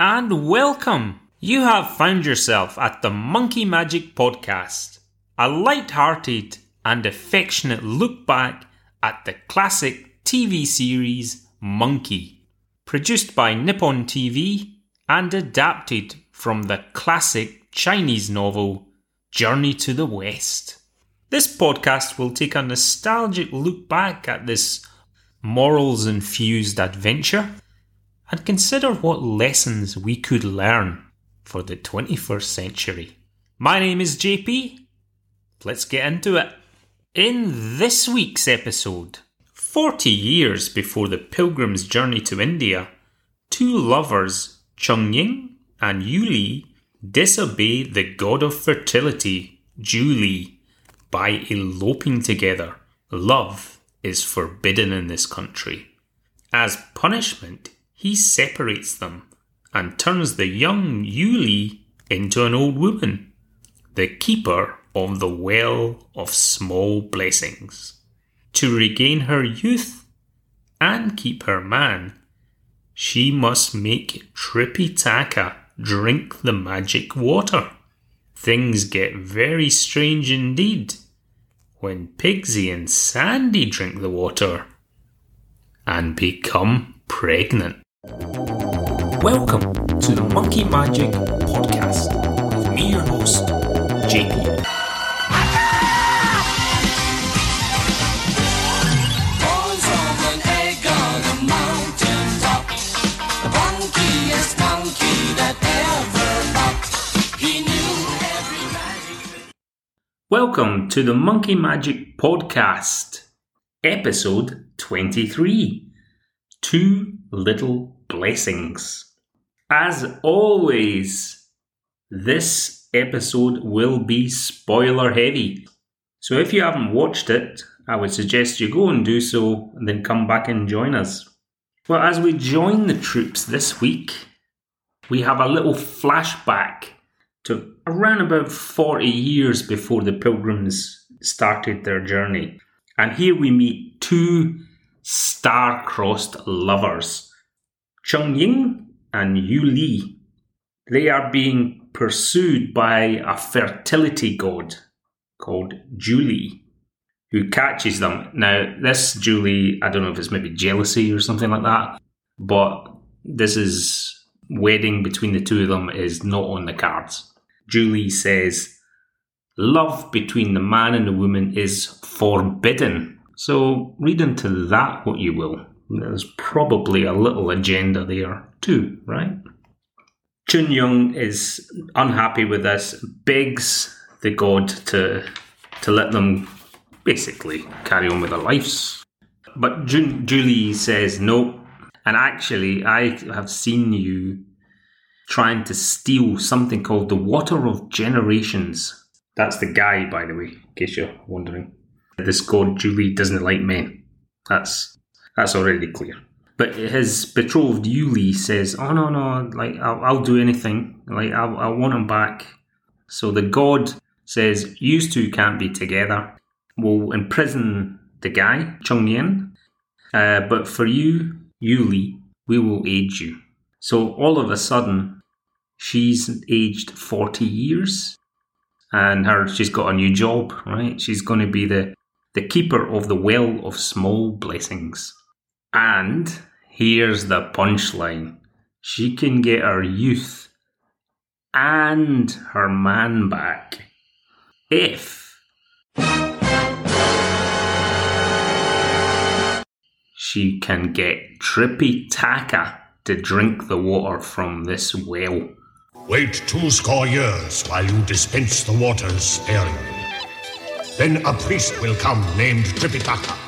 and welcome. You have found yourself at the Monkey Magic Podcast, a light-hearted and affectionate look back at the classic TV series Monkey, produced by Nippon TV and adapted from the classic Chinese novel Journey to the West. This podcast will take a nostalgic look back at this morals infused adventure and consider what lessons we could learn for the 21st century. My name is JP. Let's get into it. In this week's episode, 40 years before the pilgrim's journey to India, two lovers, Chung Ying and Yu Li, disobey the god of fertility, Ju Li, by eloping together. Love is forbidden in this country. As punishment, he separates them and turns the young Yu Li into an old woman, the keeper of the well of small blessings. To regain her youth and keep her man, she must make Tripitaka drink the magic water. Things get very strange indeed when Pigsy and Sandy drink the water and become pregnant. Welcome to the Monkey Magic Podcast with me, your host, JP. Welcome to the Monkey Magic Podcast, episode 23 Two Little Blessings. As always, this episode will be spoiler heavy. So if you haven't watched it, I would suggest you go and do so and then come back and join us. Well, as we join the troops this week, we have a little flashback to around about 40 years before the pilgrims started their journey. And here we meet two star-crossed lovers, Chung Ying and Yu Li. They are being pursued by a fertility god called Julie, who catches them. Now, this Julie, I don't know if it's maybe jealousy or something like that, but this is wedding between the two of them is not on the cards. Julie says, Love between the man and the woman is forbidden. So read into that what you will. There's probably a little agenda there too, right? Chun Young is unhappy with this, begs the god to to let them basically carry on with their lives. But Jun- Julie says no. And actually, I have seen you trying to steal something called the Water of Generations. That's the guy, by the way, in case you're wondering. This god Julie doesn't like men. That's that's already clear. But his betrothed Yuli says, "Oh no, no! Like I'll, I'll do anything. Like I, want him back." So the god says, "You two can't be together. We'll imprison the guy Chung Yen, uh, but for you, Yuli, we will aid you." So all of a sudden, she's aged forty years, and her she's got a new job. Right, she's going to be the the keeper of the well of small blessings. And here's the punchline she can get her youth and her man back if she can get Tripitaka to drink the water from this well. Wait two score years while you dispense the waters sparingly. Then a priest will come named Tripitaka.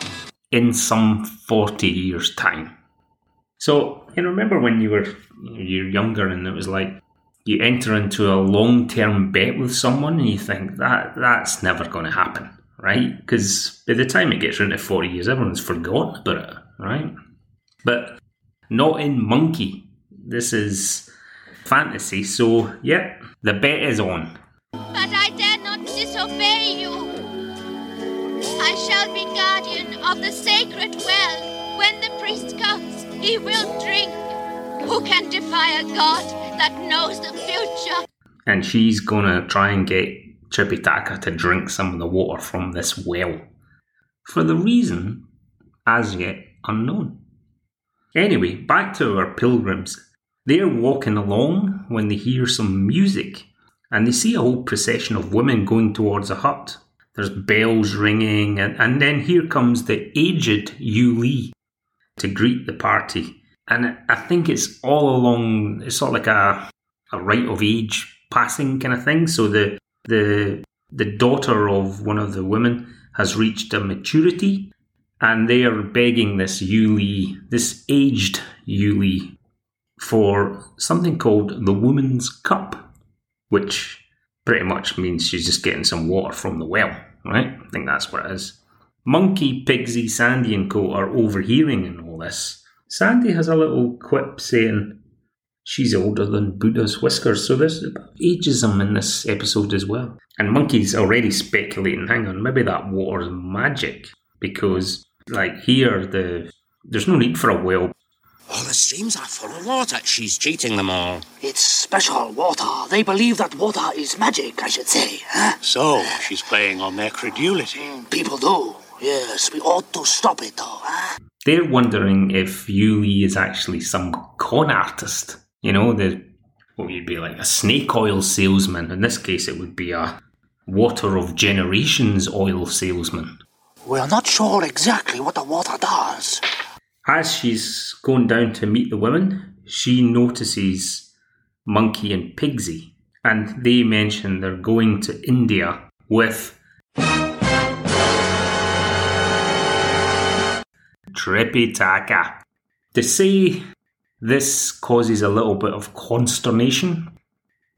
In some 40 years' time. So, you remember when you were you're younger and it was like you enter into a long term bet with someone and you think that that's never going to happen, right? Because by the time it gets around to 40 years, everyone's forgotten about it, right? But not in Monkey. This is fantasy, so yep, the bet is on. I shall be guardian of the sacred well. When the priest comes, he will drink. Who can defy a god that knows the future? And she's gonna try and get Tripitaka to drink some of the water from this well. For the reason as yet unknown. Anyway, back to our pilgrims. They're walking along when they hear some music and they see a whole procession of women going towards a hut. There's bells ringing, and, and then here comes the aged Yu to greet the party. And I think it's all along, it's sort of like a, a rite of age passing kind of thing. So the, the, the daughter of one of the women has reached a maturity and they are begging this Yuli, this aged Yuli, for something called the Woman's Cup, which pretty much means she's just getting some water from the well, right? I think that's what it is. Monkey, Pigsy, Sandy, and Co. are overhearing in all this. Sandy has a little quip saying she's older than Buddha's whiskers, so there's ageism in this episode as well. And Monkey's already speculating, hang on, maybe that water's magic, because like here the there's no need for a well. All the streams are full of water. She's cheating them all. It's special water. They believe that water is magic, I should say. Huh? So, she's playing on their credulity. Hmm, people do. Yes, we ought to stop it, though. Huh? They're wondering if Yuli is actually some con artist. You know, the what would be like a snake oil salesman. In this case, it would be a water of generations oil salesman. We're not sure exactly what the water does. As she's going down to meet the women, she notices Monkey and Pigsy, and they mention they're going to India with Tripitaka. To say this causes a little bit of consternation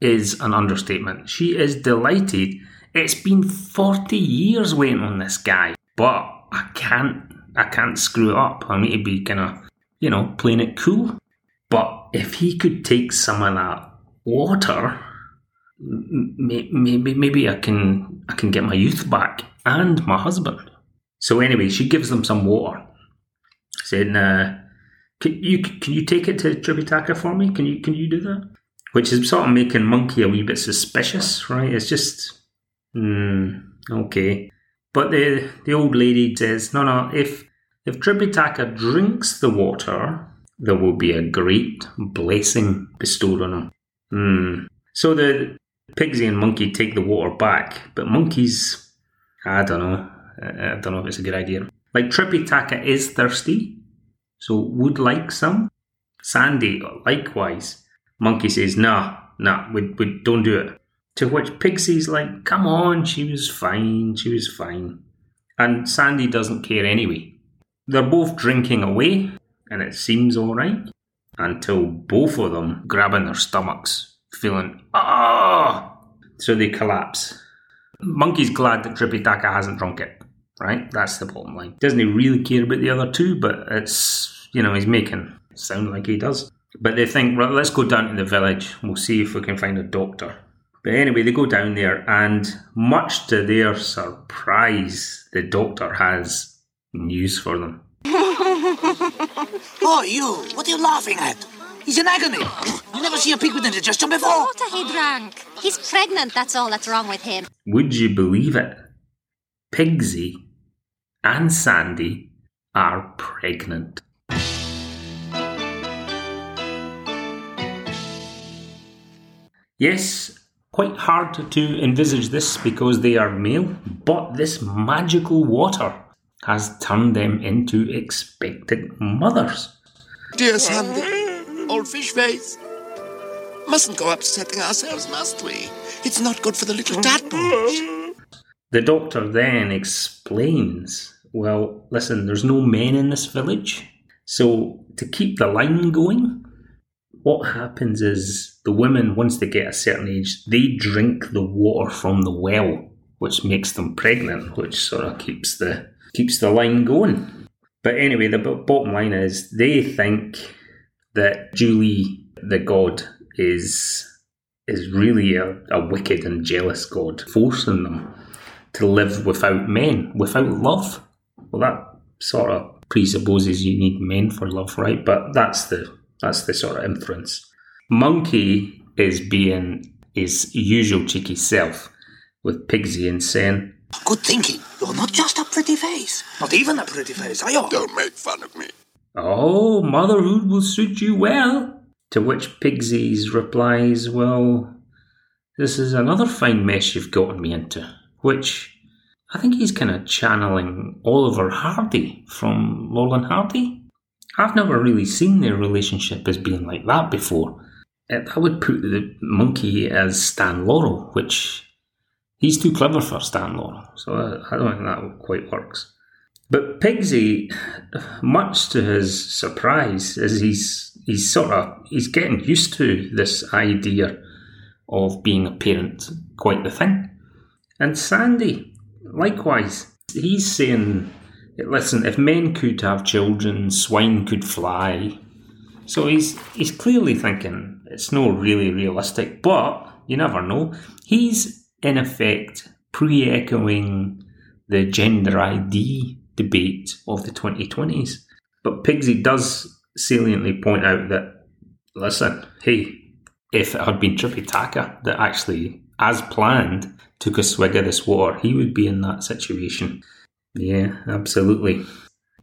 is an understatement. She is delighted. It's been 40 years waiting on this guy, but I can't I can't screw it up. I need to be kind of, you know, playing it cool. But if he could take some of that water, maybe maybe I can I can get my youth back and my husband. So anyway, she gives them some water, saying, uh, "Can you can you take it to Tripitaka for me? Can you can you do that?" Which is sort of making Monkey a wee bit suspicious, right? It's just, hmm, okay. But the the old lady says, "No, no. If if Tripitaka drinks the water, there will be a great blessing bestowed on him." Hmm. So the Pigsy and Monkey take the water back, but Monkey's, I don't know. I I don't know if it's a good idea. Like Tripitaka is thirsty, so would like some. Sandy, likewise. Monkey says, "Nah, nah, we, we don't do it." To which Pigsy's like, "Come on, she was fine, she was fine," and Sandy doesn't care anyway. They're both drinking away, and it seems all right until both of them grabbing their stomachs, feeling ah, so they collapse. Monkey's glad that Tripitaka hasn't drunk it, right? That's the bottom line. Doesn't he really care about the other two? But it's you know he's making sound like he does. But they think, right, let's go down to the village. We'll see if we can find a doctor. But anyway, they go down there, and much to their surprise, the doctor has news for them. Oh, you! What are you laughing at? He's in agony. You never see a pig with indigestion before. water he drank. He's pregnant, that's all that's wrong with him. Would you believe it? Pigsy and Sandy are pregnant. Yes, quite hard to envisage this because they are male, but this magical water has turned them into expectant mothers. Dear Sandy, old fish face. Mustn't go upsetting ourselves, must we? It's not good for the little tadpoles. The doctor then explains well, listen, there's no men in this village, so to keep the line going, what happens is the women, once they get a certain age, they drink the water from the well, which makes them pregnant, which sort of keeps the keeps the line going. But anyway, the bottom line is they think that Julie, the god, is is really a, a wicked and jealous god, forcing them to live without men, without love. Well, that sort of presupposes you need men for love, right? But that's the That's the sort of inference. Monkey is being his usual cheeky self, with Pigsy and saying, Good thinking. You're not just a pretty face. Not even a pretty face, are you? Don't make fun of me. Oh, motherhood will suit you well. To which Pigsy's replies, Well, this is another fine mess you've gotten me into. Which I think he's kind of channeling Oliver Hardy from Laurel and Hardy. I've never really seen their relationship as being like that before. Uh, I would put the monkey as Stan Laurel, which he's too clever for Stan Laurel, so I, I don't think that quite works. But Pigsy, much to his surprise, is he's he's sort of he's getting used to this idea of being a parent, quite the thing. And Sandy, likewise, he's saying, "Listen, if men could have children, swine could fly." So he's he's clearly thinking it's not really realistic, but you never know. He's in effect pre-echoing the gender ID debate of the 2020s. But Pigsy does saliently point out that, listen, hey, if it had been Tripitaka that actually, as planned, took a swig of this water, he would be in that situation. Yeah, absolutely.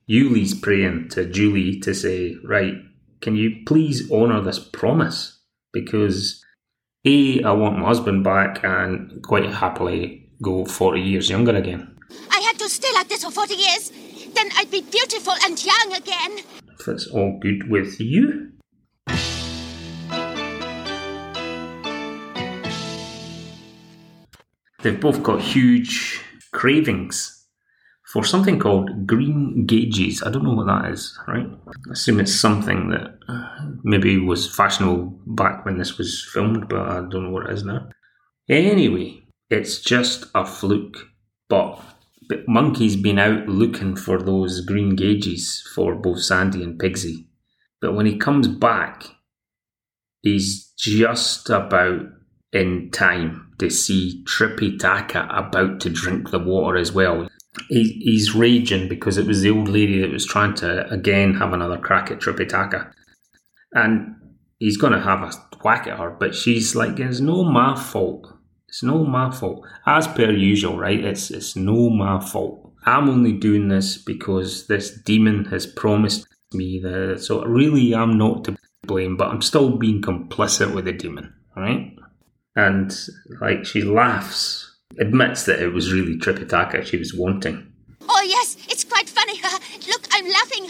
Yuli's praying to Julie to say, right, can you please honour this promise? Because A, I want my husband back and quite happily go 40 years younger again. I had to stay like this for 40 years. Then I'd be beautiful and young again. If it's all good with you. They've both got huge cravings for something called greengages. I don't know what that is, right? I assume it's something that uh, maybe was fashionable back when this was filmed, but I don't know what it is now. Anyway, it's just a fluke. But, Monkey's been out looking for those greengages for both Sandy and Pigsy. But when he comes back, he's just about in time to see Tripitaka about to drink the water as well. He, he's raging because it was the old lady that was trying to again have another crack at Tripitaka. And he's going to have a whack at her, but she's like, it's no my fault. It's no my fault. As per usual, right? It's, it's no my fault. I'm only doing this because this demon has promised me that, so really I'm not to blame, but I'm still being complicit with the demon, right? And like she laughs, admits that it was really Tripitaka she was wanting. Oh, yes, it's quite funny. Look, I'm laughing.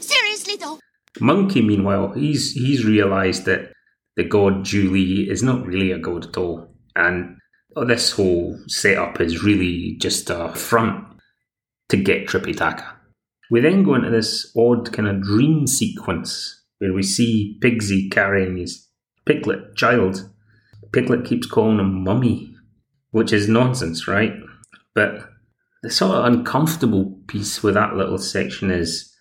Seriously, though. Monkey, meanwhile, he's he's realised that the god Julie is not really a god at all, and this whole setup is really just a front to get Tripitaka. We then go into this odd kind of dream sequence where we see Pigsy carrying his piglet child. Piglet keeps calling him mummy, which is nonsense, right? But the sort of uncomfortable piece with that little section is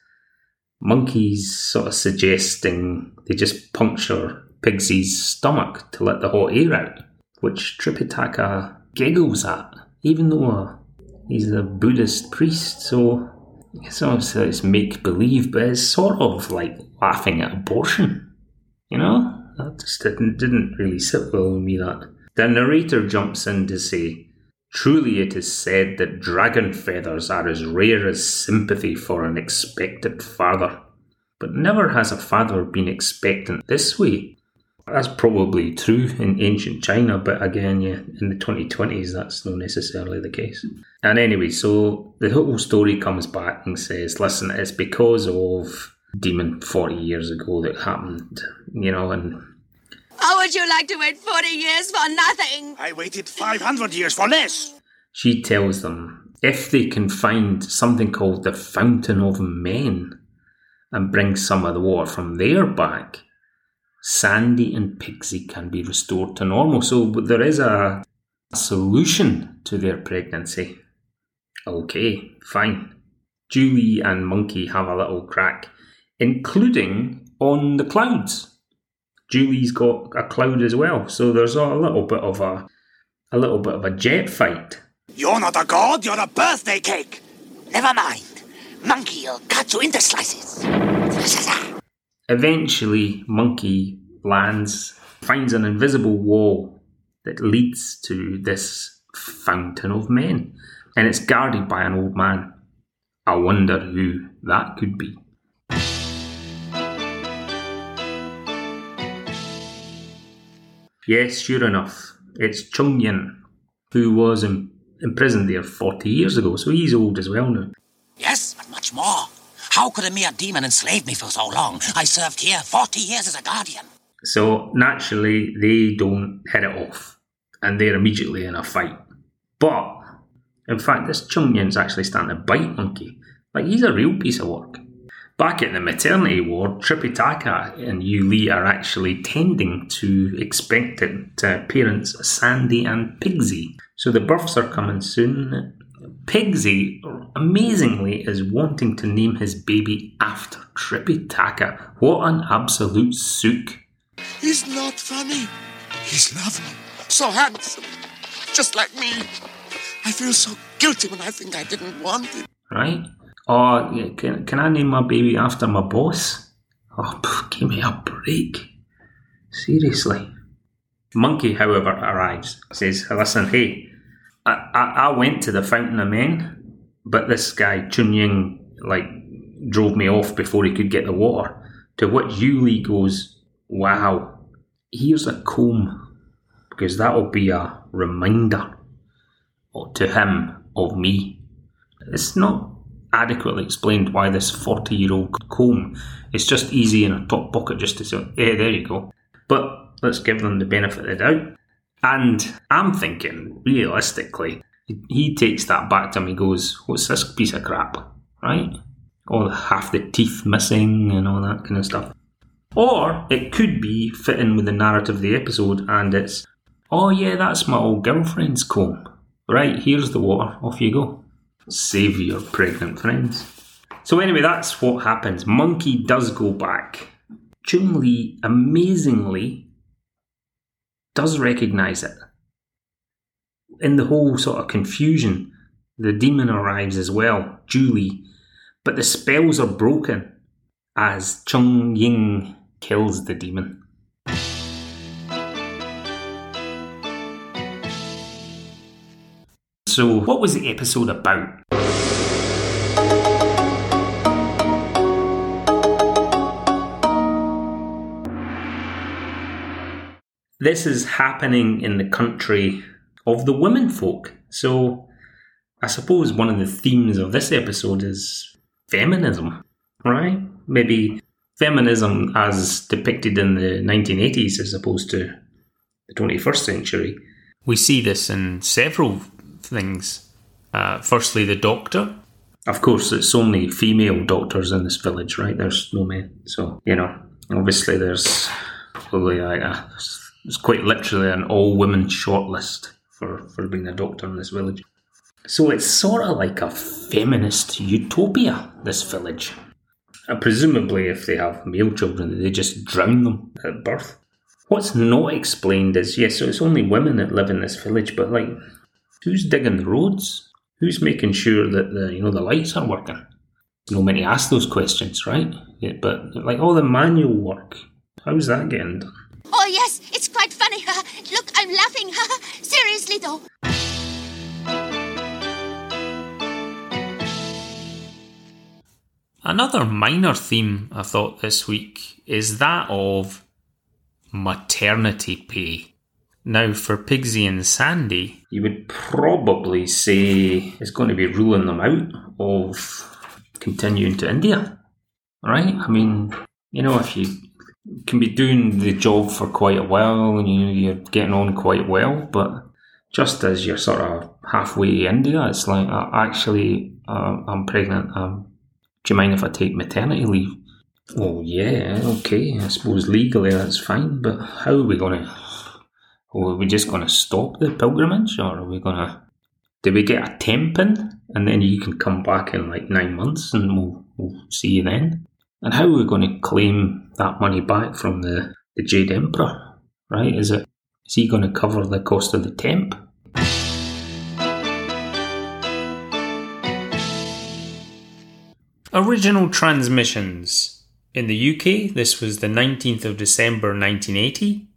Monkey's sort of suggesting they just puncture Pigsy's stomach to let the hot air out, which Tripitaka giggles at, even though uh, he's a Buddhist priest, so it's obviously it's make believe, but it's sort of like laughing at abortion. You know? That just didn't, didn't really sit well with me, that. The narrator jumps in to say, Truly it is said that dragon feathers are as rare as sympathy for an expectant father. But never has a father been expectant this way. That's probably true in ancient China, but again, yeah, in the 2020s, that's not necessarily the case. And anyway, so the whole story comes back and says, listen, it's because of Demon 40 years ago that happened, you know, and How would you like to wait 40 years for nothing? I waited 500 years for less. she tells them if they can find something called the Fountain of Men and bring some of the water from there back, Sandy and Pigsy can be restored to normal. So there is a solution to their pregnancy. Okay, fine. Julie and Monkey have a little crack, including on the clouds. Julie's got a cloud as well, so there's a little bit of a a little bit of a jet fight. You're not a god, you're a birthday cake. Never mind. Monkey'll cut you into slices. Eventually, Monkey lands, finds an invisible wall that leads to this fountain of men, and it's guarded by an old man. I wonder who that could be. Yes, sure enough, it's Chung Yin, who was in, imprisoned there 40 years ago, so he's old as well now. Yes, but much more. How could a mere demon enslave me for so long? I served here 40 years as a guardian. So naturally, they don't hit it off, and they're immediately in a fight. But in fact, this Chung Yin's actually starting to bite Monkey. Like he's a real piece of work. Back at the maternity ward, Tripitaka and Yu Li are actually tending to expectant uh, parents Sandy and Pigsy. So the births are coming soon. Pigsy, amazingly, is wanting to name his baby after Tripitaka. What an absolute sook. He's not funny. He's lovely. So handsome. Just like me. I feel so guilty when I think I didn't want him. right? Oh, yeah, can, can I name my baby after my boss? Oh, pff, give me a break. Seriously. Monkey, however, arrives, says, Listen, hey, I, I, I went to the Fountain of Men, but this guy, Chun Ying, like, drove me off before he could get the water. To which Yuli goes, Wow, here's a comb, because that'll be a reminder oh, to him of me. It's not adequately explained why this 40 year old comb is just easy in a top pocket just to say, yeah, there you go. But let's give them the benefit of the doubt. And I'm thinking, realistically, he takes that back to him. He goes, What's this piece of crap? Right? All half the teeth missing and all that kind of stuff. Or it could be fitting with the narrative of the episode and it's, Oh, yeah, that's my old girlfriend's comb. Right, here's the water. Off you go. Save your pregnant friends. So, anyway, that's what happens. Monkey does go back. Chung Li amazingly does recognize it. In the whole sort of confusion, the demon arrives as well, Julie, but the spells are broken as Chung Ying kills the demon. So, what was the episode about? This is happening in the country of the women folk. So, I suppose one of the themes of this episode is feminism, right? Maybe feminism as depicted in the 1980s as opposed to the 21st century. We see this in several things. Uh, firstly, the doctor. Of course, it's only female doctors in this village, right? There's no men. So, you know, obviously there's probably like a, it's quite literally an all women shortlist for, for being a doctor in this village. So it's sort of like a feminist utopia, this village. And presumably, if they have male children, they just drown them at birth. What's not explained is yes, so it's only women that live in this village, but like, who's digging the roads? Who's making sure that the you know the lights are working? You know, many ask those questions, right? Yeah, but like all the manual work, how's that getting done? Oh, yes, it's quite funny. Look, I'm laughing. Seriously, though. Another minor theme I thought this week is that of maternity pay. Now, for Pigsy and Sandy, you would probably say it's going to be ruling them out of continuing to India, right? I mean, you know, if you can be doing the job for quite a while and you, you're getting on quite well, but just as you're sort of halfway India, it's like, uh, actually, uh, I'm pregnant. Um, do you mind if I take maternity leave? Well, yeah, okay. I suppose legally that's fine, but how are we going to? Are we just going to stop the pilgrimage, or are we going to? Do we get a temp in, and then you can come back in like nine months, and we'll, we'll see you then? And how are we going to claim that money back from the, the Jade Emperor? Right? Is it? Is he going to cover the cost of the temp? Original transmissions. In the UK, this was the 19th of December 1980.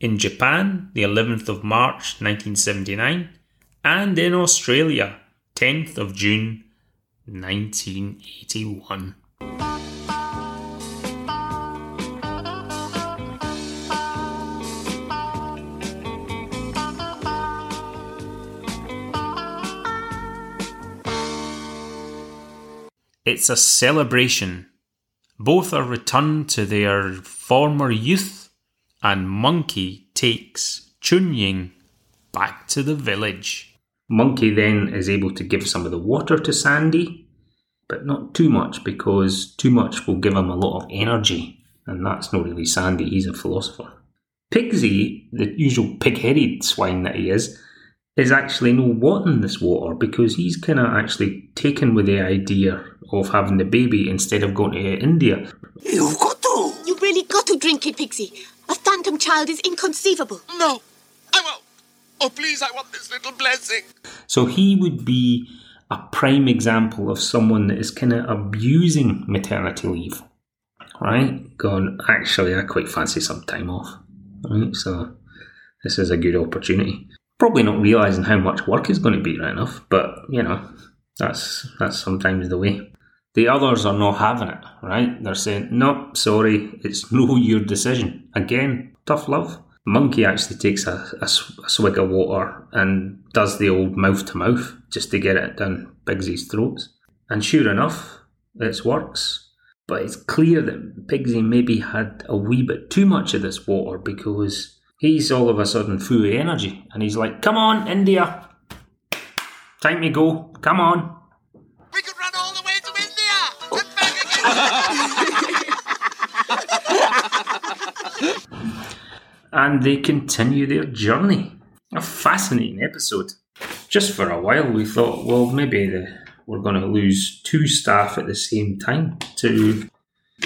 In Japan, the 11th of March 1979. And in Australia, 10th of June 1981. It's a celebration. Both are returned to their former youth, and Monkey takes Chunying back to the village. Monkey then is able to give some of the water to Sandy, but not too much because too much will give him a lot of energy, and that's not really Sandy, he's a philosopher. Pigsy, the usual pig headed swine that he is, is actually no wanting this water because he's kind of actually taken with the idea of having the baby instead of going to India. You've got to. You really got to drink it, Pigsy. A phantom child is inconceivable. No, I won't. Oh, please, I want this little blessing. So he would be a prime example of someone that is kind of abusing maternity leave, right? Going, actually, I quite fancy some time off, right? So this is a good opportunity. Probably not realizing how much work is going to be right enough, but you know, that's that's sometimes the way. The others are not having it, right? They're saying, no, sorry, it's no your decision. Again, tough love. Monkey actually takes a swig of water and does the old mouth to mouth just to get it down Pigsy's throat. And sure enough, it works. But it's clear that Pigsy maybe had a wee bit too much of this water because he's all of a sudden full of energy and he's like, Come on, India! Time to go, come on! And they continue their journey. A fascinating episode. Just for a while, we thought, well, maybe the, we're going to lose two staff at the same time to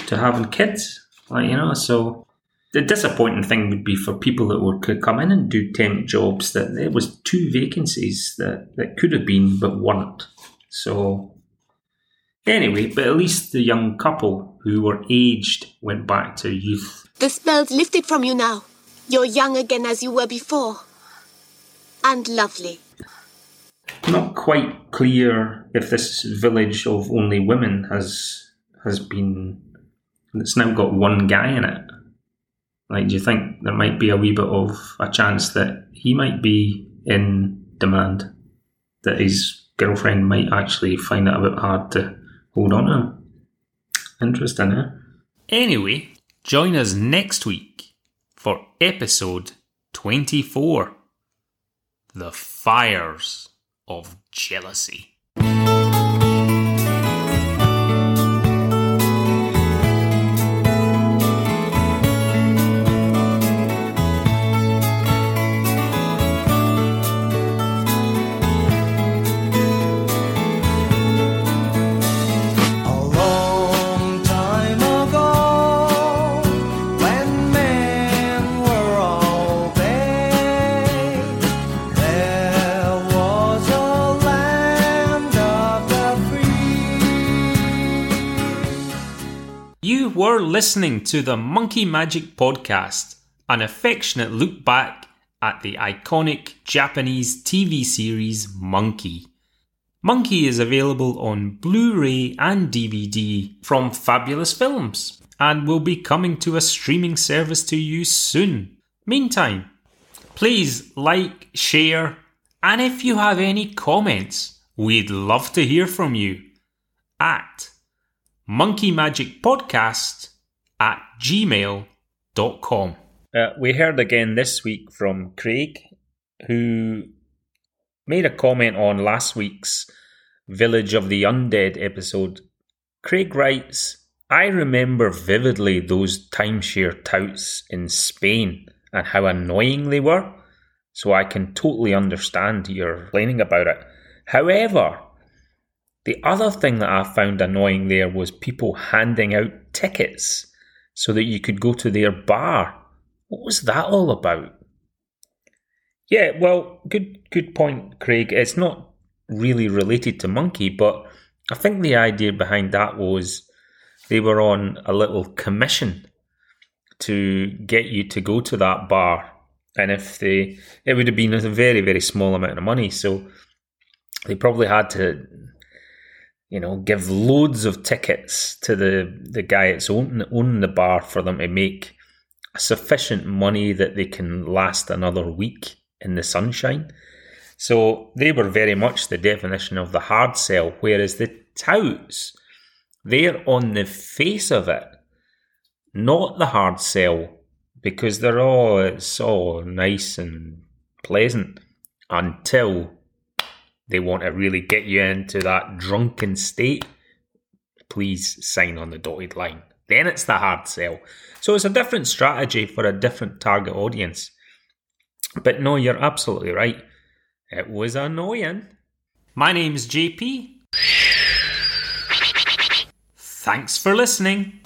to having kids, like you know. So the disappointing thing would be for people that would could come in and do temp jobs that there was two vacancies that that could have been but weren't. So anyway, but at least the young couple who were aged went back to youth. The spell's lifted from you now. You're young again as you were before. And lovely. not quite clear if this village of only women has has been it's now got one guy in it. Like, do you think there might be a wee bit of a chance that he might be in demand? That his girlfriend might actually find it a bit hard to hold on to him? Interesting, eh? Anyway, join us next week for episode 24 The Fires of Jealousy. Were listening to the Monkey Magic Podcast, an affectionate look back at the iconic Japanese TV series Monkey. Monkey is available on Blu ray and DVD from Fabulous Films and will be coming to a streaming service to you soon. Meantime, please like, share, and if you have any comments, we'd love to hear from you at monkeymagicpodcast at gmail.com. Uh, we heard again this week from Craig, who made a comment on last week's Village of the Undead episode. Craig writes, I remember vividly those timeshare touts in Spain and how annoying they were, so I can totally understand your complaining about it. However, the other thing that I found annoying there was people handing out tickets so that you could go to their bar. What was that all about? Yeah, well, good good point, Craig. It's not really related to Monkey, but I think the idea behind that was they were on a little commission to get you to go to that bar. And if they, it would have been a very, very small amount of money. So they probably had to, you know, give loads of tickets to the, the guy that's owning the bar for them to make sufficient money that they can last another week in the sunshine. So they were very much the definition of the hard sell, whereas the touts, they're on the face of it, not the hard sell, because they're all all nice and pleasant until they want to really get you into that drunken state. Please sign on the dotted line. Then it's the hard sell. So it's a different strategy for a different target audience. But no, you're absolutely right. It was annoying. My name's JP. Thanks for listening.